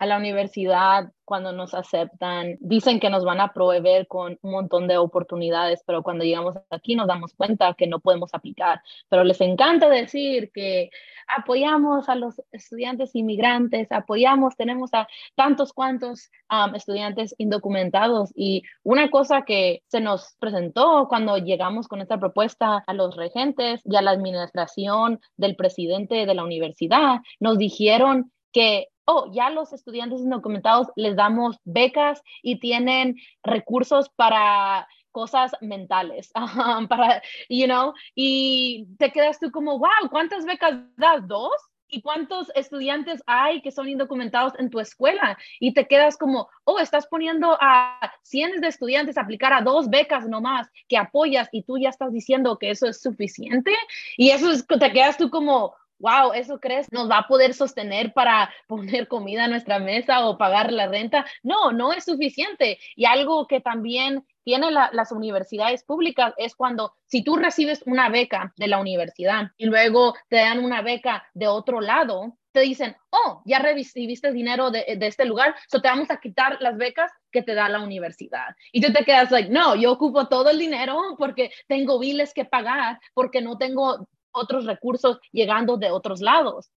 a la universidad cuando nos aceptan, dicen que nos van a proveer con un montón de oportunidades, pero cuando llegamos aquí nos damos cuenta que no podemos aplicar. Pero les encanta decir que apoyamos a los estudiantes inmigrantes, apoyamos, tenemos a tantos cuantos um, estudiantes indocumentados. Y una cosa que se nos presentó cuando llegamos con esta propuesta a los regentes y a la administración del presidente de la universidad, nos dijeron que oh, ya los estudiantes indocumentados les damos becas y tienen recursos para cosas mentales, para, you know, y te quedas tú como, wow, ¿cuántas becas das? ¿Dos? ¿Y cuántos estudiantes hay que son indocumentados en tu escuela? Y te quedas como, oh, estás poniendo a cientos de estudiantes a aplicar a dos becas nomás que apoyas y tú ya estás diciendo que eso es suficiente. Y eso es, te quedas tú como, wow, ¿eso crees nos va a poder sostener para poner comida a nuestra mesa o pagar la renta? No, no es suficiente. Y algo que también tienen las universidades públicas es cuando si tú recibes una beca de la universidad y luego te dan una beca de otro lado, te dicen, oh, ya recibiste dinero de, este lugar, so te vamos a quitar las becas que te da la universidad. Y tú te quedas like, no, yo ocupo todo el dinero porque tengo biles que pagar, porque no tengo otros recursos llegando de otros lados.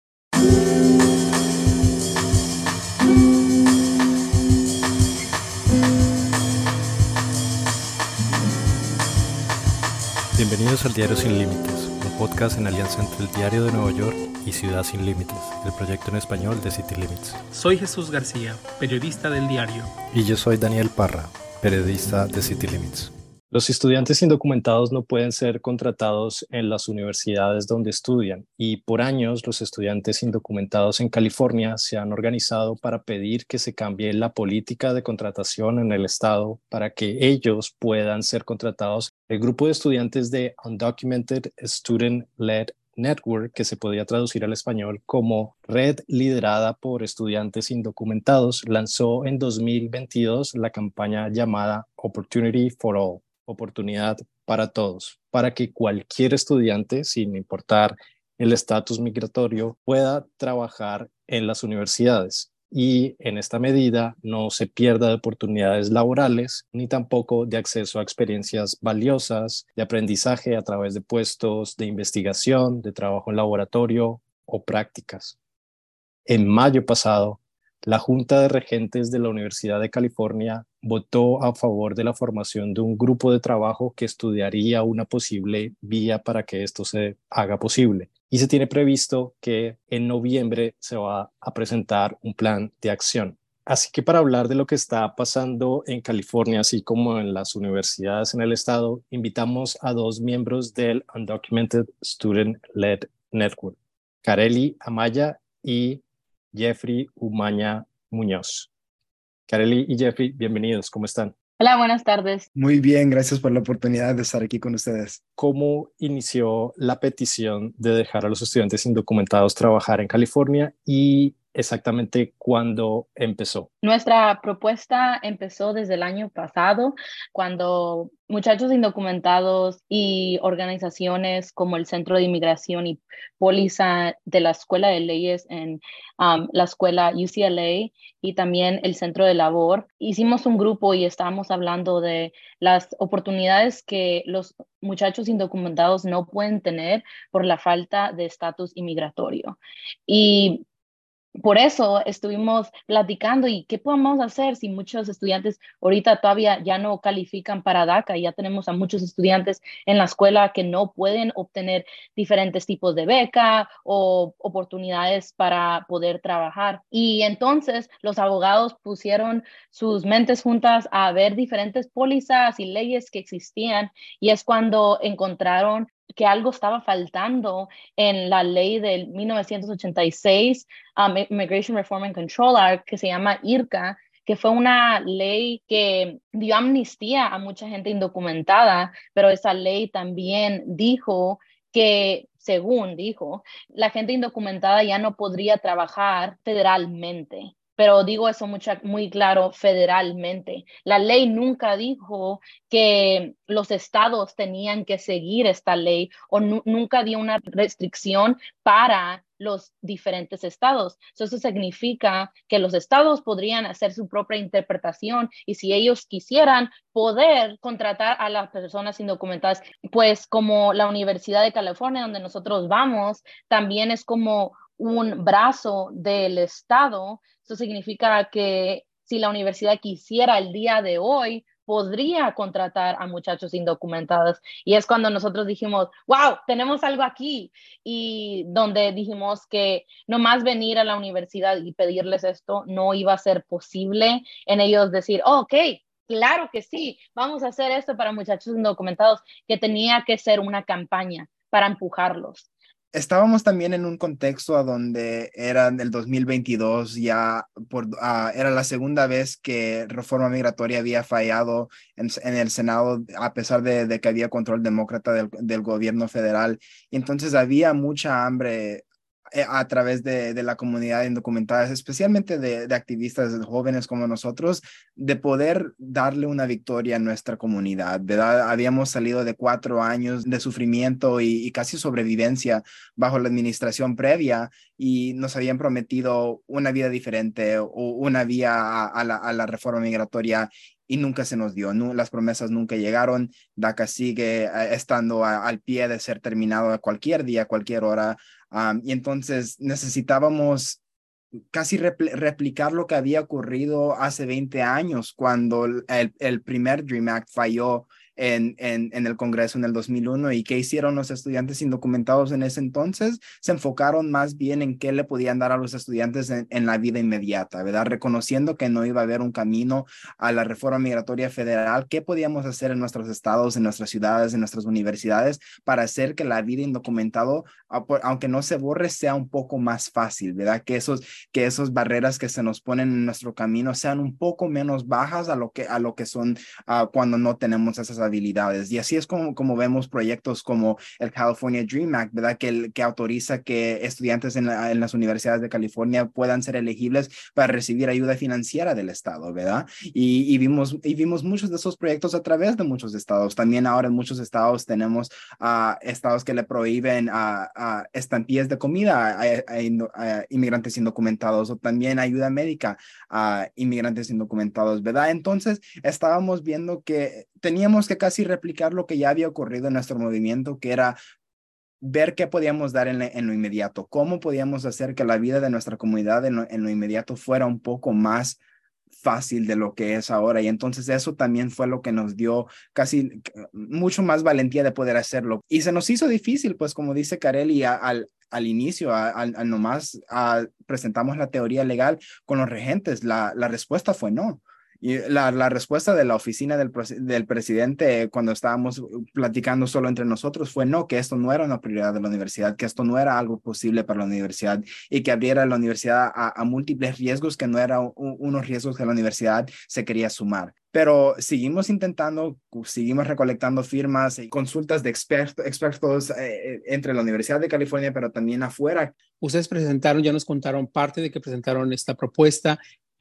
Bienvenidos al Diario Sin Límites, un podcast en alianza entre el Diario de Nueva York y Ciudad Sin Límites, el proyecto en español de City Limits. Soy Jesús García, periodista del diario. Y yo soy Daniel Parra, periodista de City Limits. Los estudiantes indocumentados no pueden ser contratados en las universidades donde estudian y por años los estudiantes indocumentados en California se han organizado para pedir que se cambie la política de contratación en el estado para que ellos puedan ser contratados. El grupo de estudiantes de Undocumented Student Led Network, que se podría traducir al español como Red liderada por estudiantes indocumentados, lanzó en 2022 la campaña llamada Opportunity for All oportunidad para todos, para que cualquier estudiante, sin importar el estatus migratorio, pueda trabajar en las universidades y en esta medida no se pierda de oportunidades laborales ni tampoco de acceso a experiencias valiosas de aprendizaje a través de puestos de investigación, de trabajo en laboratorio o prácticas. En mayo pasado, la Junta de Regentes de la Universidad de California votó a favor de la formación de un grupo de trabajo que estudiaría una posible vía para que esto se haga posible. Y se tiene previsto que en noviembre se va a presentar un plan de acción. Así que para hablar de lo que está pasando en California, así como en las universidades en el estado, invitamos a dos miembros del Undocumented Student Led Network, Kareli Amaya y Jeffrey Umaña Muñoz. Kareli y Jeffrey, bienvenidos, ¿cómo están? Hola, buenas tardes. Muy bien, gracias por la oportunidad de estar aquí con ustedes. ¿Cómo inició la petición de dejar a los estudiantes indocumentados trabajar en California y exactamente cuándo empezó? Nuestra propuesta empezó desde el año pasado, cuando muchachos indocumentados y organizaciones como el Centro de Inmigración y Póliza de la Escuela de Leyes en um, la escuela UCLA y también el Centro de Labor, hicimos un grupo y estábamos hablando de las oportunidades que los muchachos indocumentados no pueden tener por la falta de estatus inmigratorio. Y por eso estuvimos platicando y qué podemos hacer si muchos estudiantes ahorita todavía ya no califican para DACA ya tenemos a muchos estudiantes en la escuela que no pueden obtener diferentes tipos de beca o oportunidades para poder trabajar. Y entonces los abogados pusieron sus mentes juntas a ver diferentes pólizas y leyes que existían y es cuando encontraron que algo estaba faltando en la ley del 1986, um, Immigration Reform and Control Act, que se llama IRCA, que fue una ley que dio amnistía a mucha gente indocumentada, pero esa ley también dijo que, según dijo, la gente indocumentada ya no podría trabajar federalmente pero digo eso muy claro federalmente. La ley nunca dijo que los estados tenían que seguir esta ley o nunca dio una restricción para los diferentes estados. eso significa que los estados podrían hacer su propia interpretación y si ellos quisieran poder contratar a las personas indocumentadas, pues como la Universidad de California, donde nosotros vamos, también es como un brazo del estado. Eso significa que si la universidad quisiera el día de hoy, podría contratar a muchachos indocumentados. Y es cuando nosotros dijimos, wow, tenemos algo aquí. Y donde dijimos que nomás venir a la universidad y pedirles esto no iba a ser posible en ellos decir, ok, claro que sí, vamos a hacer esto para muchachos indocumentados, que tenía que ser una campaña para empujarlos estábamos también en un contexto a donde era el 2022, ya ah, era la segunda vez que reforma migratoria había fallado en, el Senado, a pesar de, que había control demócrata del, del, gobierno federal. Entonces había mucha hambre a través de, de, la comunidad indocumentada, especialmente de, de, activistas jóvenes como nosotros, de poder darle una victoria a nuestra comunidad, ¿verdad? Habíamos salido de cuatro años de sufrimiento y, casi sobrevivencia bajo la administración previa y nos habían prometido una vida diferente o una vía a la reforma migratoria y nunca se nos dio. Las promesas nunca llegaron. DACA sigue eh, estando al pie de ser terminado a cualquier día, cualquier hora y entonces necesitábamos casi replicar lo que había ocurrido hace 20 años cuando el, el primer Dream Act falló en, en, el Congreso en el 2001 y qué hicieron los estudiantes indocumentados en ese entonces, se enfocaron más bien en qué le podían dar a los estudiantes en, la vida inmediata, ¿verdad? Reconociendo que no iba a haber un camino a la reforma migratoria federal, qué podíamos hacer en nuestros estados, en nuestras ciudades, en nuestras universidades para hacer que la vida indocumentado, aunque no se borre, sea un poco más fácil, ¿verdad? Que esos, que esos barreras que se nos ponen en nuestro camino sean un poco menos bajas a lo que, a lo que son uh, cuando no tenemos esas habilidades. Y así es como, como vemos proyectos como el California Dream Act, ¿verdad? Que, que autoriza que estudiantes en, en, las universidades de California puedan ser elegibles para recibir ayuda financiera del Estado, ¿verdad? Y, y, vimos, y vimos muchos de esos proyectos a través de muchos estados. También ahora en muchos estados tenemos a estados que le prohíben a, a estampillas de comida a, inmigrantes indocumentados o también ayuda médica a inmigrantes indocumentados, ¿verdad? Entonces, estábamos viendo que teníamos que casi replicar lo que ya había ocurrido en nuestro movimiento, que era ver qué podíamos dar en, lo inmediato, cómo podíamos hacer que la vida de nuestra comunidad en lo, inmediato fuera un poco más fácil de lo que es ahora. Y entonces eso también fue lo que nos dio casi mucho más valentía de poder hacerlo. Y se nos hizo difícil, pues como dice Carelli, al, al inicio, al, nomás presentamos la teoría legal con los regentes, la, la respuesta fue no. Y la, la respuesta de la oficina del, del, presidente cuando estábamos platicando solo entre nosotros fue no, que esto no era una prioridad de la universidad, que esto no era algo posible para la universidad y que abriera la universidad a, múltiples riesgos que no eran unos riesgos que la universidad se quería sumar. Pero seguimos intentando, seguimos recolectando firmas y consultas de expertos, expertos eh, eh, entre la Universidad de California, pero también afuera. Ustedes presentaron, ya nos contaron parte de que presentaron esta propuesta,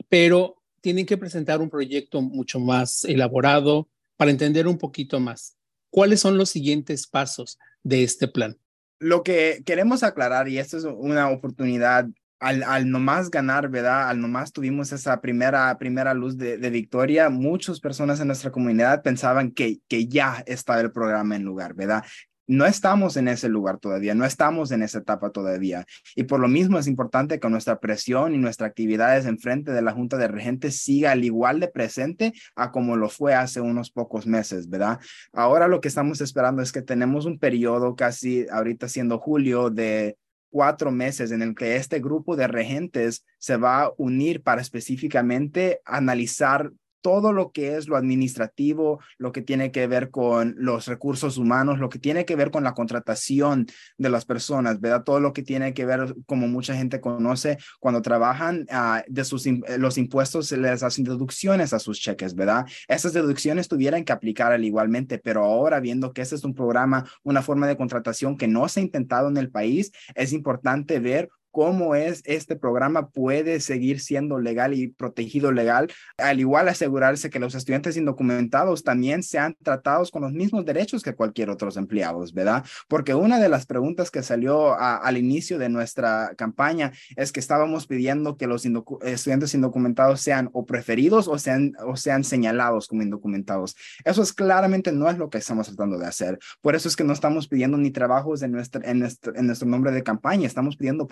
pero tienen que presentar un proyecto mucho más elaborado para entender un poquito más. ¿Cuáles son los siguientes pasos de este plan? Lo que queremos aclarar, y esto es una oportunidad al, al nomás ganar, ¿verdad? Al nomás tuvimos esa primera, primera luz de, de, victoria, muchas personas en nuestra comunidad pensaban que, que ya estaba el programa en lugar, ¿verdad? No estamos en ese lugar todavía, no estamos en esa etapa todavía. Y por lo mismo es importante que nuestra presión y nuestras actividades en frente de la Junta de Regentes siga al igual de presente a como lo fue hace unos pocos meses, ¿verdad? Ahora lo que estamos esperando es que tenemos un periodo casi ahorita siendo julio de cuatro meses en el que este grupo de regentes se va a unir para específicamente analizar todo lo que es lo administrativo, lo que tiene que ver con los recursos humanos, lo que tiene que ver con la contratación de las personas, ¿verdad? Todo lo que tiene que ver, como mucha gente conoce, cuando trabajan uh, de sus los impuestos se les hacen deducciones a sus cheques, ¿verdad? Esas deducciones tuvieran que aplicar al igualmente, pero ahora viendo que este es un programa, una forma de contratación que no se ha intentado en el país, es importante ver cómo es este programa puede seguir siendo legal y protegido legal, al igual asegurarse que los estudiantes indocumentados también sean tratados con los mismos derechos que cualquier otros empleados, ¿verdad? Porque una de las preguntas que salió al inicio de nuestra campaña es que estábamos pidiendo que los estudiantes indocumentados sean o preferidos o sean, o sean señalados como indocumentados. Eso es claramente no es lo que estamos tratando de hacer. Por eso es que no estamos pidiendo ni trabajos en nuestro, en nuestro, en nuestro nombre de campaña, estamos pidiendo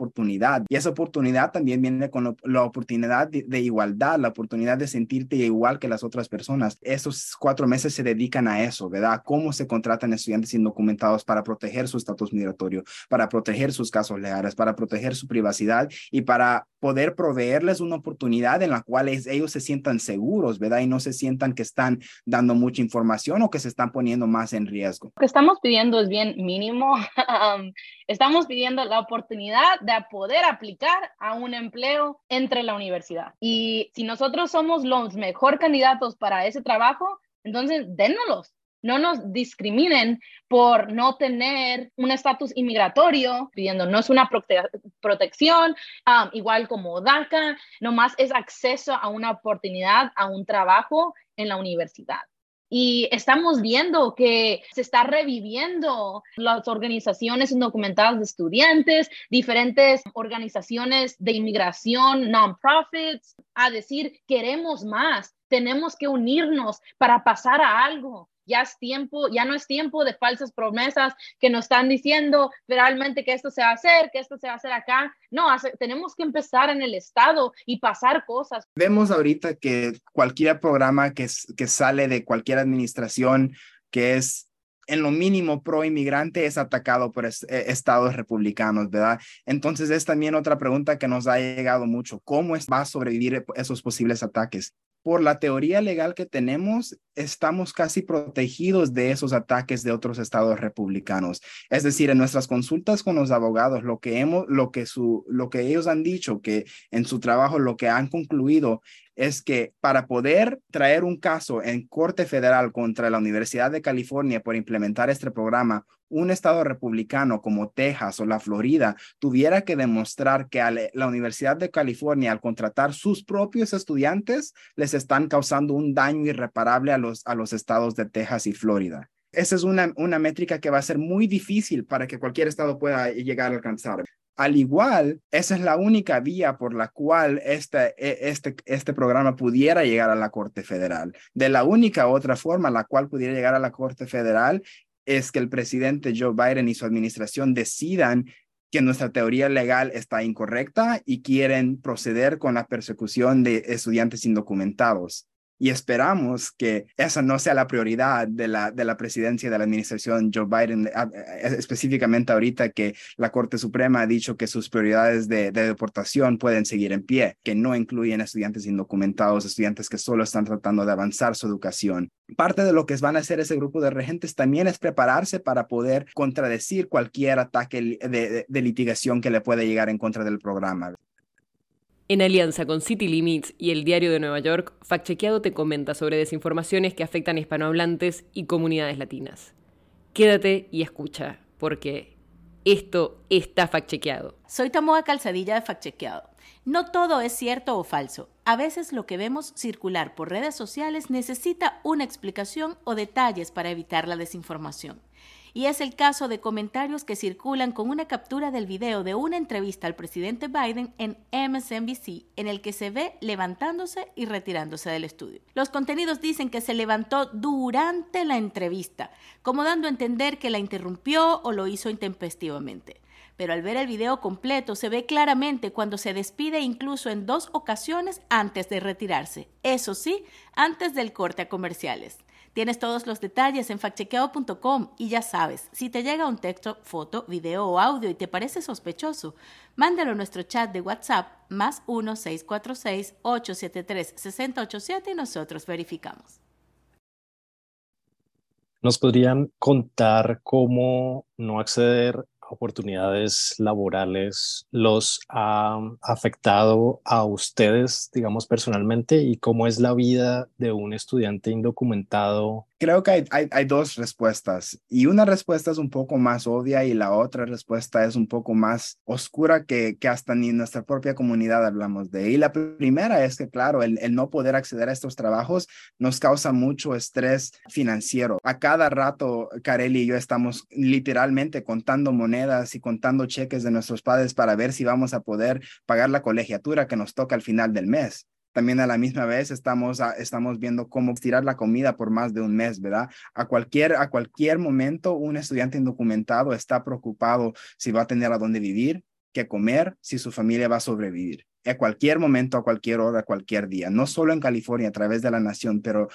Y esa oportunidad también viene con la oportunidad de, igualdad, la oportunidad de sentirte igual que las otras personas. Esos cuatro meses se dedican a eso, ¿verdad? Cómo se contratan estudiantes indocumentados para proteger su estatus migratorio, para proteger sus casos legales, para proteger su privacidad y para poder proveerles una oportunidad en la cual ellos se sientan seguros, ¿verdad? Y no se sientan que están dando mucha información o que se están poniendo más en riesgo. Lo que estamos pidiendo es bien mínimo. estamos pidiendo la oportunidad de poder aplicar a un empleo entre la universidad. Y si nosotros somos los mejor candidatos para ese trabajo, entonces dénnoslos no nos discriminen por no tener un estatus inmigratorio, pidiendo no es una protección, um, igual como DACA, nomás es acceso a una oportunidad, a un trabajo en la universidad. Y estamos viendo que se está reviviendo las organizaciones indocumentadas de estudiantes, diferentes organizaciones de inmigración, non-profits, a decir, queremos más, tenemos que unirnos para pasar a algo ya es tiempo, ya no es tiempo de falsas promesas que nos están diciendo realmente que esto se va a hacer, que esto se va a hacer acá. No, tenemos que empezar en el Estado y pasar cosas. Vemos ahorita que cualquier programa que, que sale de cualquier administración que es en lo mínimo pro inmigrante es atacado por eh, estados republicanos, ¿verdad? Entonces es también otra pregunta que nos ha llegado mucho. ¿Cómo va a sobrevivir esos posibles ataques? por la teoría legal que tenemos, estamos casi protegidos de esos ataques de otros estados republicanos. Es decir, en nuestras consultas con los abogados, lo que hemos, lo que su, lo que ellos han dicho, que en su trabajo lo que han concluido es que para poder traer un caso en Corte Federal contra la Universidad de California por implementar este programa, un estado republicano como Texas o la Florida tuviera que demostrar que la Universidad de California al contratar sus propios estudiantes les están causando un daño irreparable a los, a los estados de Texas y Florida. Esa es una, una métrica que va a ser muy difícil para que cualquier estado pueda llegar a alcanzar. Al igual, esa es la única vía por la cual este, este, este programa pudiera llegar a la Corte Federal. De la única otra forma la cual pudiera llegar a la Corte Federal es que el presidente Joe Biden y su administración decidan que nuestra teoría legal está incorrecta y quieren proceder con la persecución de estudiantes indocumentados y esperamos que esa no sea la prioridad de la, de la presidencia de la administración Joe Biden, específicamente ahorita que la Corte Suprema ha dicho que sus prioridades de, de deportación pueden seguir en pie, que no incluyen estudiantes indocumentados, estudiantes que solo están tratando de avanzar su educación. Parte de lo que van a hacer ese grupo de regentes también es prepararse para poder contradecir cualquier ataque de, de litigación que le pueda llegar en contra del programa. En alianza con City Limits y el Diario de Nueva York, Facchequeado te comenta sobre desinformaciones que afectan a hispanohablantes y comunidades latinas. Quédate y escucha, porque esto está facchequeado. Soy Tamoa Calzadilla de Facchequeado. No todo es cierto o falso. A veces lo que vemos circular por redes sociales necesita una explicación o detalles para evitar la desinformación y es el caso de comentarios que circulan con una captura del video de una entrevista al presidente Biden en MSNBC en el que se ve levantándose y retirándose del estudio. Los contenidos dicen que se levantó durante la entrevista, como dando a entender que la interrumpió o lo hizo intempestivamente pero al ver el video completo se ve claramente cuando se despide incluso en dos ocasiones antes de retirarse. Eso sí, antes del corte a comerciales. Tienes todos los detalles en factchequeado.com y ya sabes, si te llega un texto, foto, video o audio y te parece sospechoso, mándalo a nuestro chat de WhatsApp más 1-646-873-6087 y nosotros verificamos. ¿Nos podrían contar cómo no acceder oportunidades laborales los ha afectado a ustedes, digamos, personalmente? ¿Y cómo es la vida de un estudiante indocumentado Creo que hay, hay, dos respuestas y una respuesta es un poco más obvia y la otra respuesta es un poco más oscura que, que hasta ni nuestra propia comunidad hablamos de. Y la primera es que, claro, el, el no poder acceder a estos trabajos nos causa mucho estrés financiero. A cada rato, Carelli y yo estamos literalmente contando monedas y contando cheques de nuestros padres para ver si vamos a poder pagar la colegiatura que nos toca al final del mes también a la misma vez estamos, estamos viendo cómo tirar la comida por más de un mes, ¿verdad? A cualquier, a cualquier momento, un estudiante indocumentado está preocupado si va a tener a dónde vivir, qué comer, si su familia va a sobrevivir a cualquier momento, a cualquier hora, a cualquier día, no solo en California, a través de la nación, pero,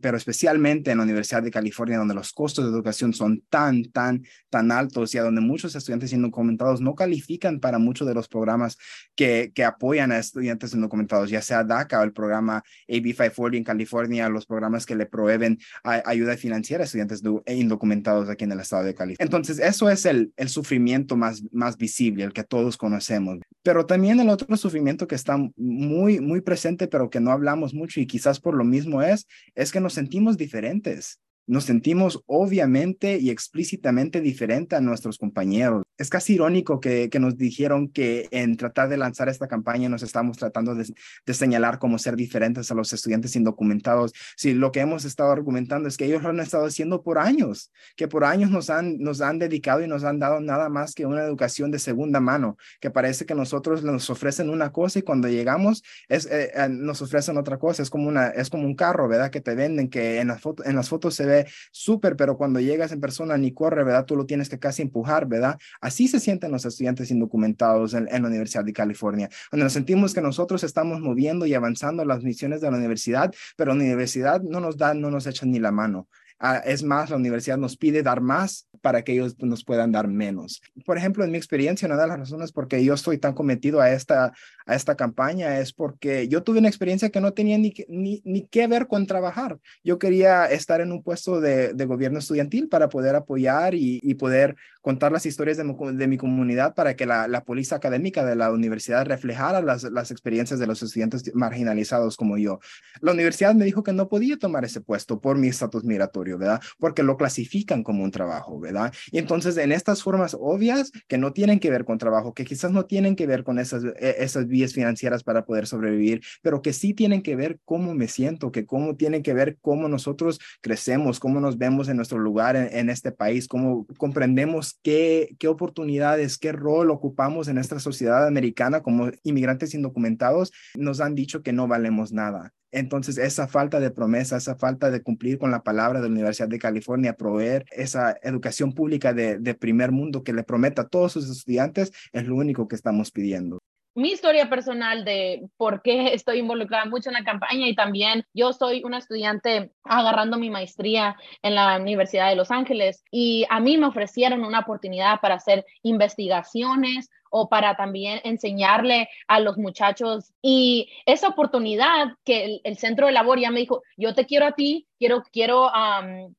pero especialmente en la Universidad de California, donde los costos de educación son tan, tan, tan altos y a donde muchos estudiantes indocumentados no califican para muchos de los programas que, que apoyan a estudiantes indocumentados, ya sea DACA o el programa AB 540 en California, los programas que le proveen ayuda financiera a estudiantes indocumentados aquí en el estado de California. Entonces, eso es el, el sufrimiento más, más visible, el que todos conocemos. Pero también el otro sufrimiento que está muy, muy presente, pero que no hablamos mucho y quizás por lo mismo es, es que nos sentimos diferentes nos sentimos obviamente y explícitamente diferente a nuestros compañeros. Es casi irónico que, que, nos dijeron que en tratar de lanzar esta campaña nos estamos tratando de, de, señalar como ser diferentes a los estudiantes indocumentados. Si lo que hemos estado argumentando es que ellos lo han estado haciendo por años, que por años nos han, nos han dedicado y nos han dado nada más que una educación de segunda mano, que parece que nosotros nos ofrecen una cosa y cuando llegamos es, eh, eh, nos ofrecen otra cosa. Es como, una, es como un carro, ¿verdad? Que te venden, que en, la foto, en las fotos se ve súper, pero cuando llegas en persona ni corre, ¿verdad? Tú lo tienes que casi empujar, ¿verdad? Así se sienten los estudiantes indocumentados en, la Universidad de California, donde nos sentimos que nosotros estamos moviendo y avanzando las misiones de la universidad, pero la universidad no nos da, no nos echa ni la mano. Ah, es más, la universidad nos pide dar más para que ellos nos puedan dar menos. Por ejemplo, en mi experiencia, una de las razones por que yo estoy tan cometido a esta, a esta campaña es porque yo tuve una experiencia que no tenía ni, ni, ni que ver con trabajar. Yo quería estar en un puesto de, de gobierno estudiantil para poder apoyar y, y poder contar las historias de mi, de mi comunidad para que la, la académica de la universidad reflejara las, las experiencias de los estudiantes marginalizados como yo. La universidad me dijo que no podía tomar ese puesto por mi estatus migratorio, ¿verdad? Porque lo clasifican como un trabajo, ¿verdad? Y entonces en estas formas obvias que no tienen que ver con trabajo, que quizás no tienen que ver con esas, e, esas vías financieras para poder sobrevivir, pero que sí tienen que ver cómo me siento, que cómo tienen que ver cómo nosotros crecemos, cómo nos vemos en nuestro lugar en, en este país, cómo comprendemos qué, qué oportunidades, qué rol ocupamos en esta sociedad americana como inmigrantes indocumentados, nos han dicho que no valemos nada. Entonces, esa falta de promesa, esa falta de cumplir con la palabra de la Universidad de California, proveer esa educación pública de, primer mundo que le prometa a todos sus estudiantes, es lo único que estamos pidiendo. Mi historia personal de por qué estoy involucrada mucho en la campaña y también yo soy una estudiante agarrando mi maestría en la Universidad de Los Ángeles y a mí me ofrecieron una oportunidad para hacer investigaciones o para también enseñarle a los muchachos. Y esa oportunidad que el, centro de labor ya me dijo, yo te quiero a ti, quiero, quiero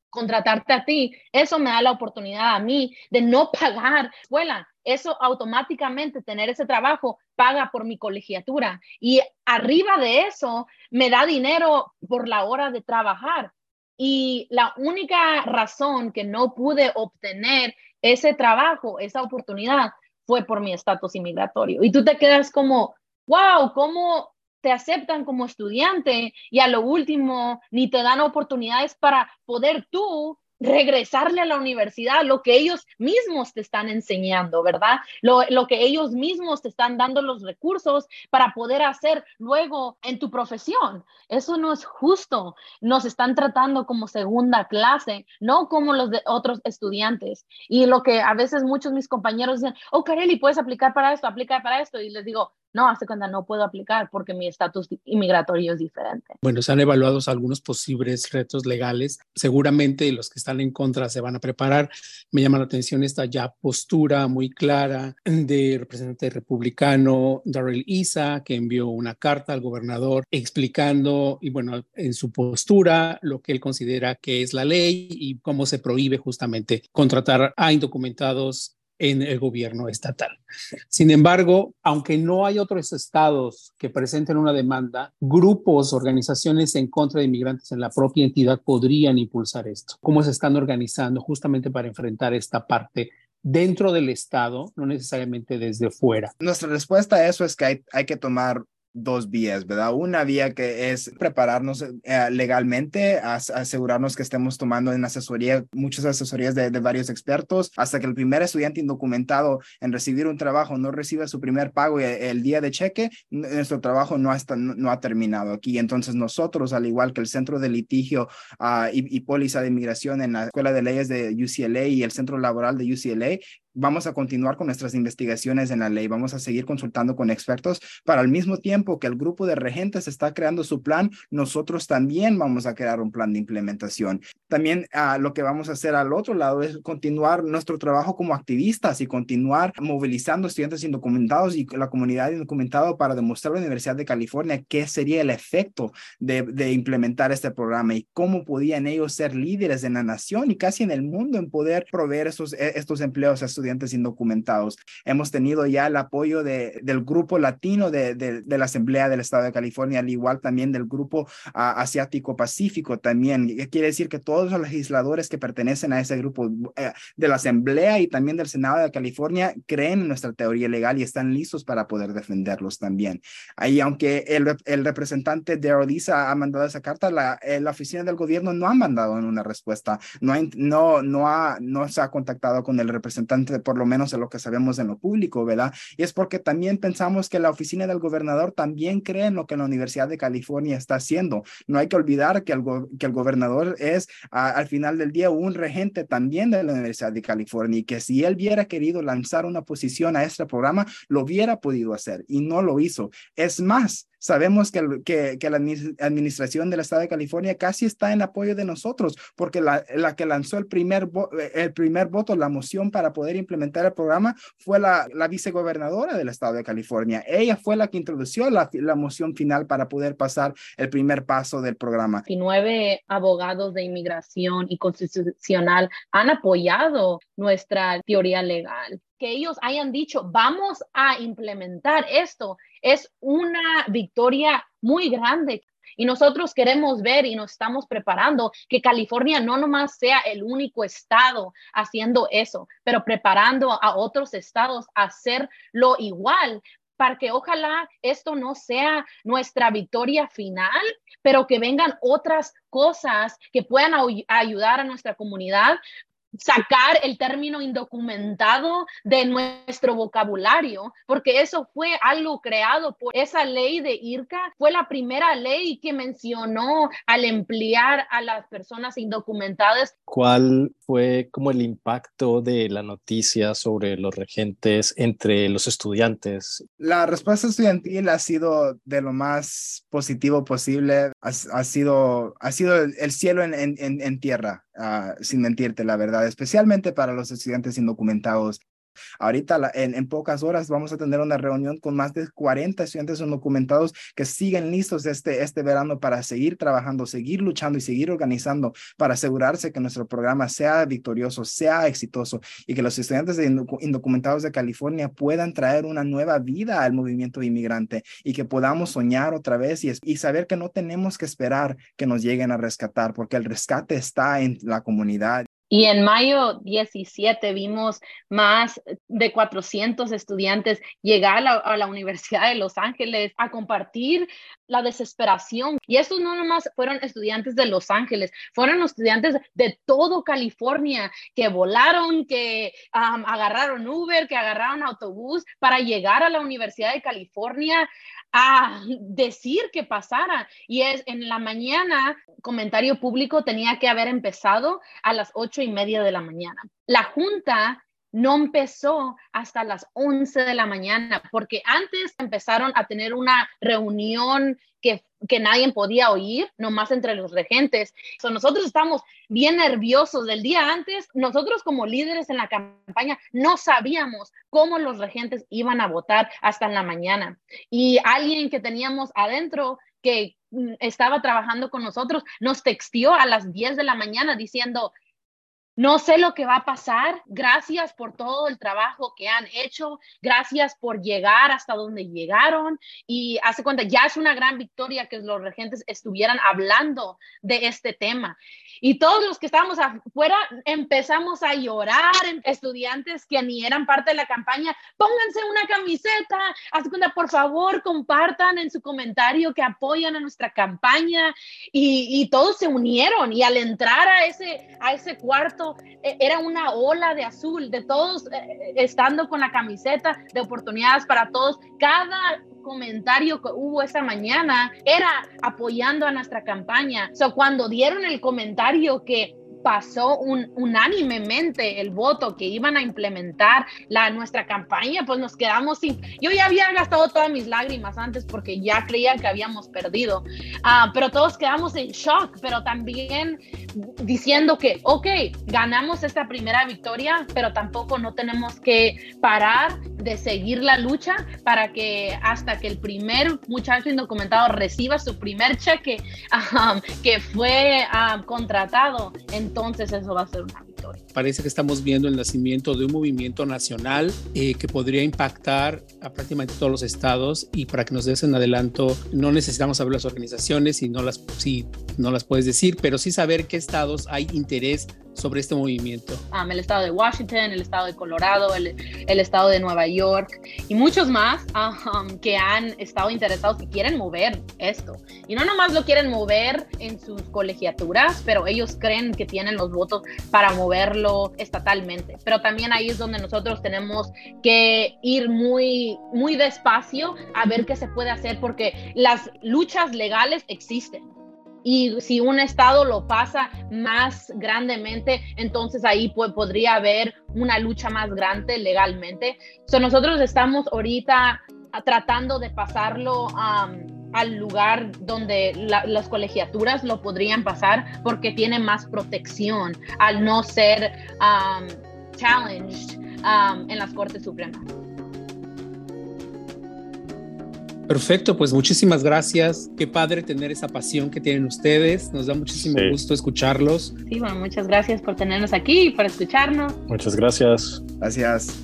contratarte a ti, eso me da la oportunidad a mí de no pagar escuela. Eso automáticamente, tener ese trabajo, paga por mi colegiatura. Y arriba de eso, me da dinero por la hora de trabajar. Y la única razón que no pude obtener ese trabajo, esa oportunidad, fue por mi estatus inmigratorio. Y tú te quedas como, wow, ¿cómo te aceptan como estudiante y a lo último ni te dan oportunidades para poder tú regresarle a la universidad lo que ellos mismos te están enseñando, ¿verdad? Lo, lo, que ellos mismos te están dando los recursos para poder hacer luego en tu profesión. Eso no es justo. Nos están tratando como segunda clase, no como los de otros estudiantes. Y lo que a veces muchos mis compañeros dicen, oh, Kareli, puedes aplicar para esto, aplica para esto. Y les digo, no, hace cuenta no puedo aplicar porque mi estatus inmigratorio es diferente. Bueno, se han evaluado algunos posibles retos legales. Seguramente los que están en contra se van a preparar. Me llama la atención esta ya postura muy clara de representante republicano Darrell Isa, que envió una carta al gobernador explicando, y bueno, en su postura, lo que él considera que es la ley y cómo se prohíbe justamente contratar a indocumentados en el gobierno estatal. Sin embargo, aunque no hay otros estados que presenten una demanda, grupos, organizaciones en contra de inmigrantes en la propia entidad podrían impulsar esto. ¿Cómo se están organizando justamente para enfrentar esta parte dentro del Estado, no necesariamente desde fuera. Nuestra respuesta a eso es que hay, hay que tomar dos vías, ¿verdad? Una vía que es prepararnos eh, legalmente, asegurarnos que estemos tomando en asesoría, muchas asesorías de, varios expertos, hasta que el primer estudiante indocumentado en recibir un trabajo no reciba su primer pago el, día de cheque, nuestro trabajo no, ha terminado aquí. Entonces nosotros, al igual que el Centro de Litigio ah, y, y de Inmigración en la Escuela de Leyes de UCLA y el Centro Laboral de UCLA, vamos a continuar con nuestras investigaciones en la ley, vamos a seguir consultando con expertos para al mismo tiempo que el grupo de regentes está creando su plan, nosotros también vamos a crear un plan de implementación. También uh, lo que vamos a hacer al otro lado es continuar nuestro trabajo como activistas y continuar movilizando estudiantes indocumentados y la comunidad indocumentada para demostrar a la Universidad de California qué sería el efecto de, de implementar este programa y cómo podían ellos ser líderes en la nación y casi en el mundo en poder proveer estos, estos empleos a estudiantes estudiantes indocumentados. Hemos tenido ya el apoyo de, del grupo latino de, de, la Asamblea del Estado de California, al igual también del grupo ah, asiático pacífico también. Quiere decir que todos los legisladores que pertenecen a ese grupo eh, de la Asamblea y también del Senado de California creen en nuestra teoría legal y están listos para poder defenderlos también. Ahí, aunque el, el representante de Odisa ha mandado esa carta, la, eh, la oficina del gobierno no ha mandado una respuesta, no, no, no, ha, no se ha contactado con el representante por lo menos de lo que sabemos en lo público, ¿verdad? Y es porque también pensamos que la oficina del gobernador también cree en lo que la Universidad de California está haciendo. No hay que olvidar que el, que el gobernador es al final del día un regente también de la Universidad de California y que si él hubiera querido lanzar una posición a este programa, lo hubiera podido hacer y no lo hizo. Es más, Sabemos que, la administración del Estado de California casi está en apoyo de nosotros, porque la, la que lanzó el primer, el primer voto, la moción para poder implementar el programa, fue la, la vicegobernadora del Estado de California. Ella fue la que introdujo la, la moción final para poder pasar el primer paso del programa. Y nueve abogados de inmigración y constitucional han apoyado nuestra teoría legal que ellos hayan dicho, vamos a implementar esto, es una victoria muy grande. Y nosotros queremos ver y nos estamos preparando que California no nomás sea el único estado haciendo eso, pero preparando a otros estados a hacerlo igual para que ojalá esto no sea nuestra victoria final, pero que vengan otras cosas que puedan ayudar a nuestra comunidad, sacar el término indocumentado de nuestro vocabulario, porque eso fue algo creado por esa ley de IRCA, fue la primera ley que mencionó al emplear a las personas indocumentadas. ¿Cuál fue como el impacto de la noticia sobre los regentes entre los estudiantes? La respuesta estudiantil ha sido de lo más positivo posible, ha, sido, ha sido el cielo en, en, en tierra Ah, sin mentirte, la verdad, especialmente para los estudiantes indocumentados. Ahorita en, pocas horas vamos a tener una reunión con más de 40 estudiantes indocumentados que siguen listos este, este verano para seguir trabajando, seguir luchando y seguir organizando para asegurarse que nuestro programa sea victorioso, sea exitoso y que los estudiantes indocumentados de California puedan traer una nueva vida al movimiento inmigrante y que podamos soñar otra vez y saber que no tenemos que esperar que nos lleguen a rescatar porque el rescate está en la comunidad y en mayo 17 vimos más de 400 estudiantes llegar a la, Universidad de Los Ángeles a compartir la desesperación. Y estos no nomás fueron estudiantes de Los Ángeles, fueron estudiantes de todo California que volaron, que agarraron Uber, que agarraron autobús para llegar a la Universidad de California a decir que pasara. Y es en la mañana, comentario público tenía que haber empezado a las ocho y media de la mañana. La junta no empezó hasta las 11 de la mañana, porque antes empezaron a tener una reunión que, que nadie podía oír, nomás entre los regentes. nosotros estamos bien nerviosos del día antes. Nosotros como líderes en la campaña no sabíamos cómo los regentes iban a votar hasta en la mañana. Y alguien que teníamos adentro que mm, estaba trabajando con nosotros nos textió a las 10 de la mañana diciendo, no sé lo que va a pasar. Gracias por todo el trabajo que han hecho. Gracias por llegar hasta donde llegaron. Y hace cuenta, ya es una gran victoria que los regentes estuvieran hablando de este tema. Y todos los que estábamos afuera empezamos a llorar, estudiantes que ni eran parte de la campaña, pónganse una camiseta, hace cuenta, por favor, compartan en su comentario que apoyan a nuestra campaña. Y, y todos se unieron y al entrar a ese, a ese cuarto e, era una ola de azul, de todos eh, estando con la camiseta de oportunidades para todos. Cada comentario que hubo esa mañana era apoyando a nuestra campaña. So, cuando dieron el comentario que pasó un, unánimemente el voto que iban a implementar la, nuestra campaña, pues nos quedamos sin... Yo ya había gastado todas mis lágrimas antes porque ya creía que habíamos perdido, uh, pero todos quedamos en shock, pero también diciendo que, ok, ganamos esta primera victoria, pero tampoco no tenemos que parar de seguir la lucha para que hasta que el primer muchacho indocumentado reciba su primer cheque um, que fue um, contratado. En entonces eso va a ser una victoria. Parece que estamos viendo el nacimiento de un movimiento nacional eh, que podría impactar a prácticamente todos los estados y para que nos des un adelanto, no necesitamos saber las organizaciones y no las, si no las puedes decir, pero sí saber qué estados hay interés sobre este movimiento? Um, el estado de Washington, el estado de Colorado, el, el estado de Nueva York y muchos más um, que han estado interesados y quieren mover esto. Y no nomás lo quieren mover en sus colegiaturas, pero ellos creen que tienen los votos para moverlo estatalmente. Pero también ahí es donde nosotros tenemos que ir muy, muy despacio a ver qué se puede hacer porque las luchas legales existen y si un estado lo pasa más grandemente, entonces ahí podría haber una lucha más grande legalmente. So, nosotros estamos ahorita tratando de pasarlo al lugar donde las colegiaturas lo podrían pasar porque tiene más protección al no ser challenged en las Cortes Supremas. Perfecto, pues muchísimas gracias. Qué padre tener esa pasión que tienen ustedes. Nos da muchísimo gusto escucharlos. Sí, bueno, muchas gracias por tenernos aquí y por escucharnos. Muchas gracias. Gracias.